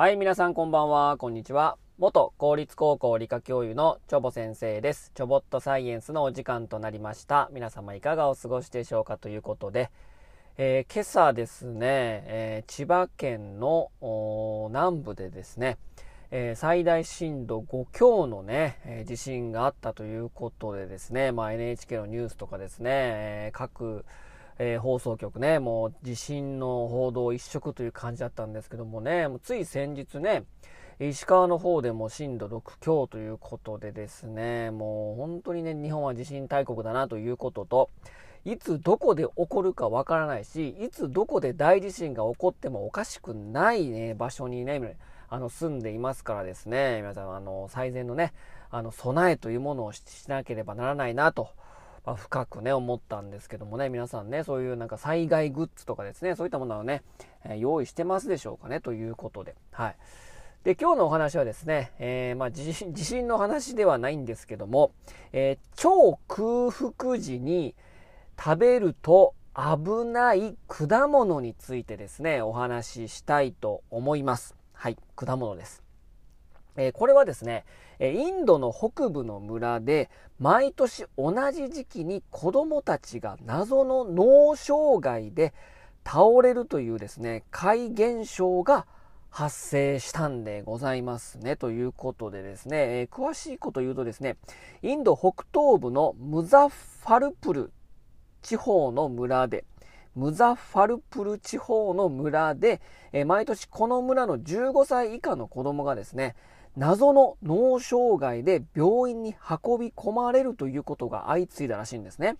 はい、皆さんこんばんは、こんにちは。元公立高校理科教諭のチョボ先生です。チョボットサイエンスのお時間となりました。皆様いかがお過ごしでしょうかということで、えー、今朝ですね、えー、千葉県の南部でですね、えー、最大震度5強のね、え地震があったということでですね、まあ、NHK のニュースとかですね、え各えー、放送局ね、もう地震の報道一色という感じだったんですけどもね、もうつい先日ね、石川の方でも震度6強ということでですね、もう本当にね、日本は地震大国だなということと、いつどこで起こるかわからないし、いつどこで大地震が起こってもおかしくないね、場所にね、あの、住んでいますからですね、皆さん、あの、最善のね、あの、備えというものをしなければならないなと。まあ、深くね、思ったんですけどもね、皆さんね、そういうなんか災害グッズとかですね、そういったものをね、え、用意してますでしょうかね、ということで。はい。で、今日のお話はですね、えー、まあ地震、地震の話ではないんですけども、えー、超空腹時に食べると危ない果物についてですね、お話ししたいと思います。はい、果物です。えこれはですね、インドの北部の村で毎年同じ時期に子供たちが謎の脳障害で倒れるというですね、怪現象が発生したんでございますね。ということでですね、え、詳しいこと言うとですね、インド北東部のムザファルプル地方の村で、ムザファルプル地方の村で、え、毎年この村の15歳以下の子供がですね、謎の脳障害で病院に運び込まれるということが相次いだらしいんですね。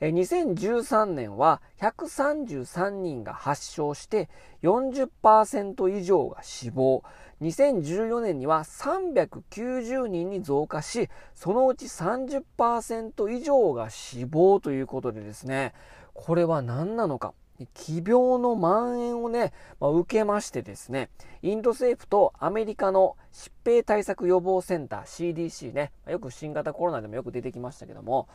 2013年は133人が発症して40%以上が死亡。2014年には390人に増加し、そのうち30%以上が死亡ということでですね、これは何なのか？奇病の蔓延をね、まあ、受けましてですね、インド政府とアメリカの疾病対策予防センター CDC ね、よく新型コロナでもよく出てきましたけども、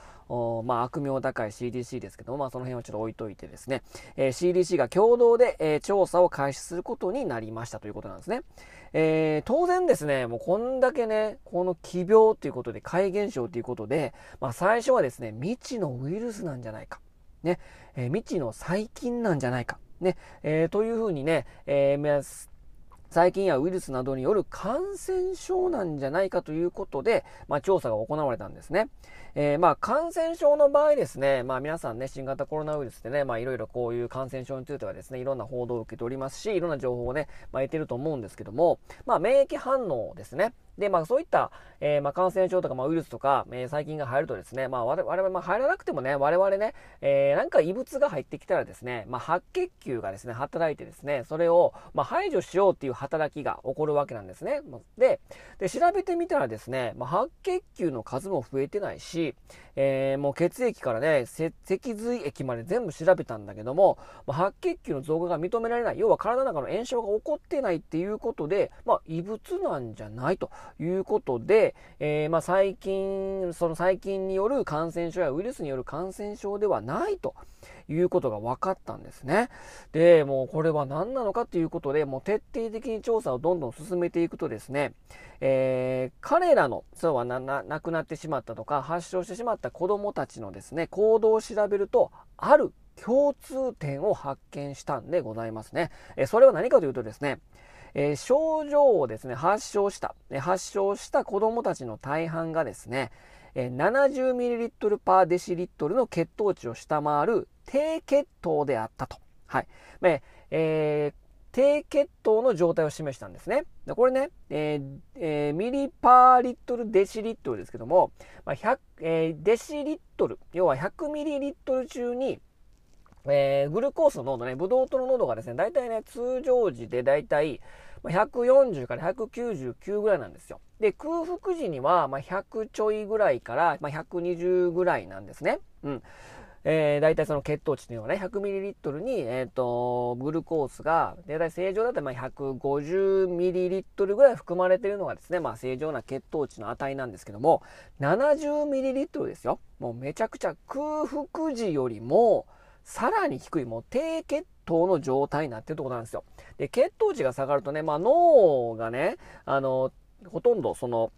まあ、悪名高い CDC ですけども、まあ、その辺はちょっと置いといてですね、えー、CDC が共同で、えー、調査を開始することになりましたということなんですね。えー、当然ですね、もうこんだけね、この奇病ということで、怪現象ということで、まあ、最初はですね、未知のウイルスなんじゃないか。ね、えー、未知の細菌なんじゃないか。ね、えー、というふうにね、えー、細菌やウイルスなどによる感染症なんじゃないかということで、まあ、調査が行われたんですね。えー、まあ、感染症の場合ですね、まあ、皆さんね、新型コロナウイルスでね、まあ、いろいろこういう感染症についてはですね、いろんな報道を受けておりますし、いろんな情報をね、まあ、得てると思うんですけども、まあ、免疫反応ですね。で、まあそういった、えー、まあ感染症とか、まあウイルスとか、えー、細菌が入るとですね、まあ我々、まあ入らなくてもね、我々ね、えー、なんか異物が入ってきたらですね、まあ白血球がですね、働いてですね、それを、まあ排除しようっていう働きが起こるわけなんですね。で、で調べてみたらですね、まあ白血球の数も増えてないし、えー、もう血液からね、脊髄液まで全部調べたんだけども、まあ、白血球の増加が認められない、要は体の中の炎症が起こってないっていうことで、まあ異物なんじゃないと。いうことで、えー、まあ、細菌、その細菌による感染症やウイルスによる感染症ではないということが分かったんですね。で、もうこれは何なのかということで、もう徹底的に調査をどんどん進めていくとですね、えー、彼らの、そうはな、な、亡くなってしまったとか、発症してしまった子供たちのですね、行動を調べると、ある共通点を発見したんでございますね。えそれは何かというとですね、えー、症状をですね、発症した、発症した子供たちの大半がですね、70ml パーデシリットルの血糖値を下回る低血糖であったと。はい。えー、低血糖の状態を示したんですね。これね、えーえー、ミリパーリットルデシリットルですけども、まあ100えー、デシリットル、要は100ミリリットル中にえー、グルコースの濃度ね、ブドウ糖の濃度がですね、大体ね、通常時で大体、140から199ぐらいなんですよ。で、空腹時には、ま100ちょいぐらいから、ま120ぐらいなんですね。うん。えー、大体その血糖値というのはね、100ml に、えっ、ー、と、グルコースが、大体正常だったら 150ml ぐらい含まれているのがですね、まあ正常な血糖値の値なんですけども、70ml ですよ。もうめちゃくちゃ空腹時よりも、さらに低い、もう低血糖の状態になってるってことなんですよ。で、血糖値が下がるとね、まあ脳がね、あの、ほとんどその、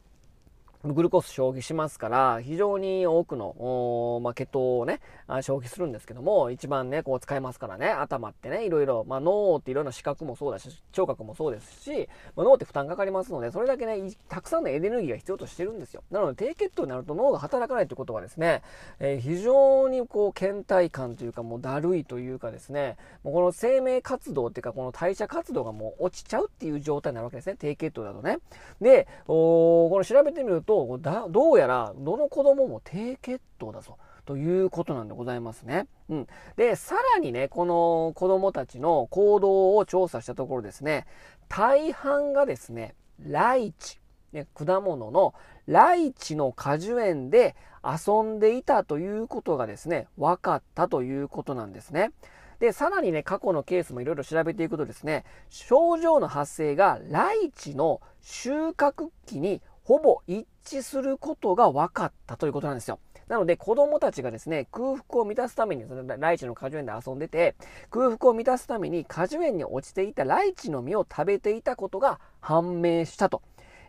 グルコース消費しますから、非常に多くの、まあ、血糖をね、消費するんですけども、一番ね、こう使えますからね、頭ってね、いろいろ、まあ、脳っていろんな視覚もそうだし、聴覚もそうですし、まあ、脳って負担かかりますので、それだけね、たくさんのエネルギーが必要としてるんですよ。なので、低血糖になると脳が働かないということはですね、えー、非常にこう、倦怠感というか、もうだるいというかですね、もうこの生命活動っていうか、この代謝活動がもう落ちちゃうっていう状態になるわけですね、低血糖だとね。で、おこれ調べてみると、とだどうやらどの子供も低血糖だぞということなんでございますね。うん。で、さらにね、この子供たちの行動を調査したところですね、大半がですね、ライチ、ね、果物のライチの果樹園で遊んでいたということがですね、分かったということなんですね。で、さらにね、過去のケースもいろいろ調べていくとですね、症状の発生がライチの収穫期にほぼ一致することが分かったということなんですよ。なので子供たちがですね、空腹を満たすために、そのライチの果樹園で遊んでて、空腹を満たすために果樹園に落ちていたライチの実を食べていたことが判明したと、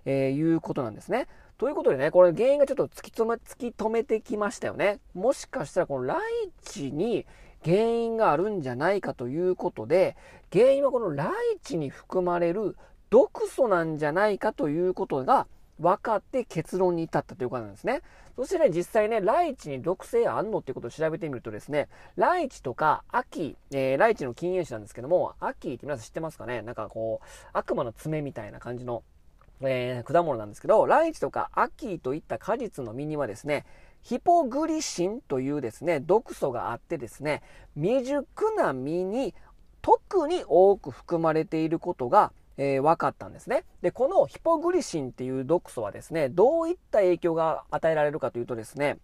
えー、いうことなんですね。ということでね、これ原因がちょっと突き止め、突き止めてきましたよね。もしかしたらこのライチに原因があるんじゃないかということで、原因はこのライチに含まれる毒素なんじゃないかということが分かって結論に至ったということなんですね。そしてね、実際ね、ライチに毒性あんのっていうことを調べてみるとですね、ライチとか秋、えー、ライチの禁煙種なんですけども、秋って皆さん知ってますかね？なんかこう、悪魔の爪みたいな感じの、えー、果物なんですけど、ライチとか秋といった果実の実にはですね、ヒポグリシンというですね、毒素があってですね、未熟な実に特に多く含まれていることがえー、分かったんですね。で、このヒポグリシンっていう毒素はですね、どういった影響が与えられるかというとですね、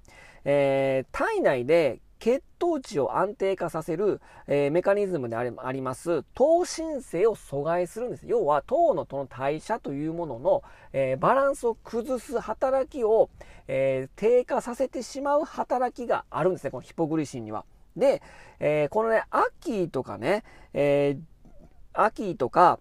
えー、体内で血糖値を安定化させる、えー、メカニズムであります糖申請を阻害するんです。要は糖のとの代謝というものの、えー、バランスを崩す働きを、えー、低下させてしまう働きがあるんですね、このヒポグリシンには。で、えこのね、アッキーとかね、えアキーとか、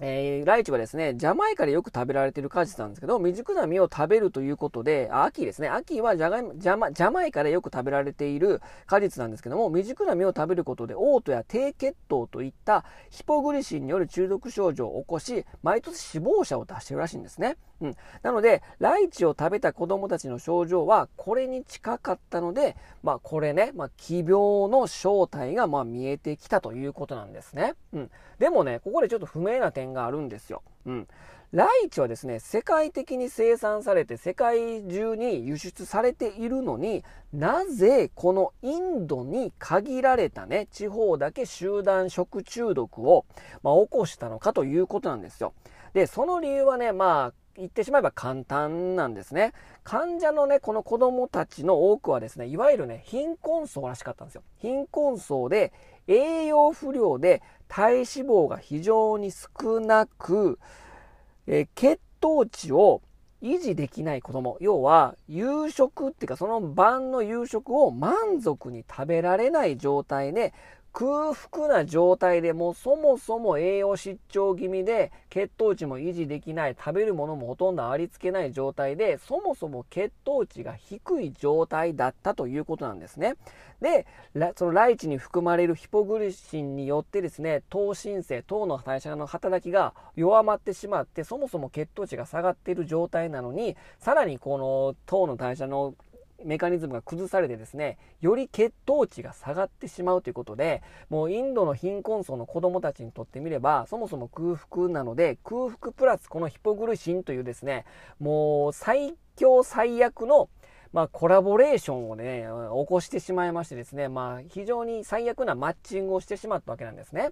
えー、ライチはですね、ジャマイカでよく食べられている果実なんですけど、未熟な実を食べるということで、秋ですね。秋はジャガジャマジャマイカでよく食べられている果実なんですけども、未熟な実を食べることで、嘔吐や低血糖といったヒポグリシンによる中毒症状を起こし、毎年死亡者を出してるらしいんですね。うん。なので、ライチを食べた子供たちの症状は、これに近かったので、まあ、これね、まあ、奇病の正体が、まあ、見えてきたということなんですね。うん。でもね、ここでちょっと不明な点があるんですよ。うん。ライチはですね、世界的に生産されて世界中に輸出されているのになぜこのインドに限られたね、地方だけ集団食中毒を、まあ、起こしたのかということなんですよ。で、その理由はね、まあ、言ってしまえば簡単なんですね。患者のね、この子供たちの多くはですね、いわゆるね、貧困層らしかったんですよ。貧困層で、栄養不良で体脂肪が非常に少なく、えー、血糖値を維持できない子供。要は、夕食っていうか、その晩の夕食を満足に食べられない状態で、空腹な状態でもそもそも栄養失調気味で血糖値も維持できない食べるものもほとんどありつけない状態でそもそも血糖値が低い状態だったということなんですね。でそのライチに含まれるヒポグリシンによってですね糖申請糖の代謝の働きが弱まってしまってそもそも血糖値が下がっている状態なのにさらにこの糖の代謝のメカニズムが崩されてですね、より血糖値が下がってしまうということで、もうインドの貧困層の子供たちにとってみれば、そもそも空腹なので、空腹プラスこのヒポグルシンというですね、もう最強最悪のまあ、コラボレーションをね、起こしてしまいましてですね、まあ、非常に最悪なマッチングをしてしまったわけなんですね。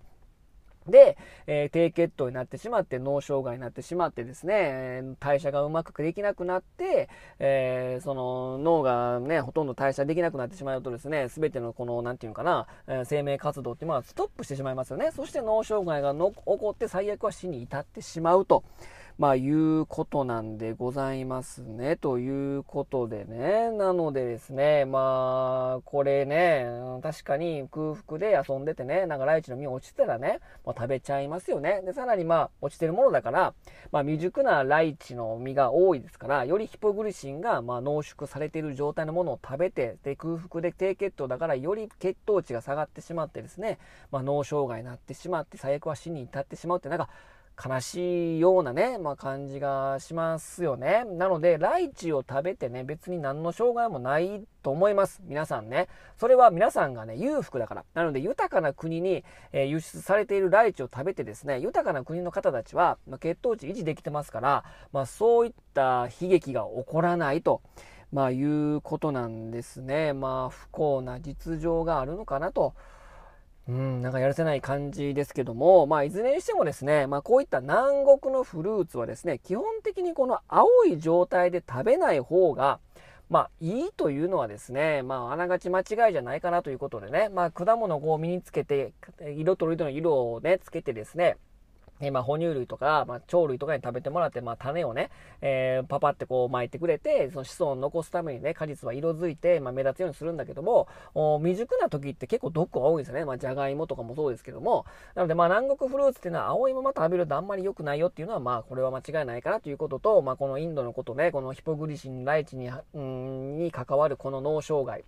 で、えー、低血糖になってしまって、脳障害になってしまってですね、代謝がうまくできなくなって、えー、その脳がね、ほとんど代謝できなくなってしまうとですね、すべてのこの、なんていうのかな、えー、生命活動っていうのはストップしてしまいますよね。そして脳障害がの起こって最悪は死に至ってしまうと。まあ、いうことなんでございますね。ということでね。なのでですね、まあ、これね、確かに空腹で遊んでてね、なんかライチの実落ちてたらね、もう食べちゃいますよね。で、さらにまあ、落ちてるものだから、まあ、未熟なライチの実が多いですから、よりヒポグリシンが、まあ、濃縮されている状態のものを食べて、で、空腹で低血糖だから、より血糖値が下がってしまってですね、まあ、脳障害になってしまって、最悪は死に至ってしまうって、なんか、悲しいようなね、まあ、感じがしますよね。なので、ライチを食べてね、別に何の障害もないと思います。皆さんね。それは皆さんがね、裕福だから。なので、豊かな国に、えー、輸出されているライチを食べてですね、豊かな国の方たちは、まあ、血糖値維持できてますから、まあ、そういった悲劇が起こらないと。まあ、いうことなんですね。まあ、不幸な実情があるのかなと。うん、なんかやるせない感じですけども、まあ、いずれにしてもですね、まあ、こういった南国のフルーツはですね、基本的にこの青い状態で食べない方が、まあ、いいというのはですね、まあ、あながち間違いじゃないかなということでね、まあ、果物を身につけて、色とりどりの色をね、つけてですね、えまあ、哺乳類とか、まあ、鳥類とかに食べてもらって、まあ、種をね、えー、パパってこう巻いてくれて、その子孫を残すためにね、果実は色づいて、まあ、目立つようにするんだけども、未熟な時って結構毒が多いんですよね。まあ、じゃがいもとかもそうですけども。なので、まあ、南国フルーツっていうのは青いまま食べるとあんまり良くないよっていうのは、まあ、これは間違いないかなということと、まあ、このインドのことね、このヒポグリシン、ライチに、うんに関わるこの脳障害。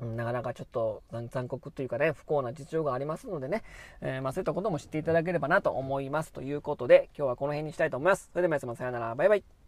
なかなかちょっと残酷というかね、不幸な実情がありますのでね、えー、まあそういったことも知っていただければなと思います。ということで、今日はこの辺にしたいと思います。それでは皆様さようなら、バイバイ。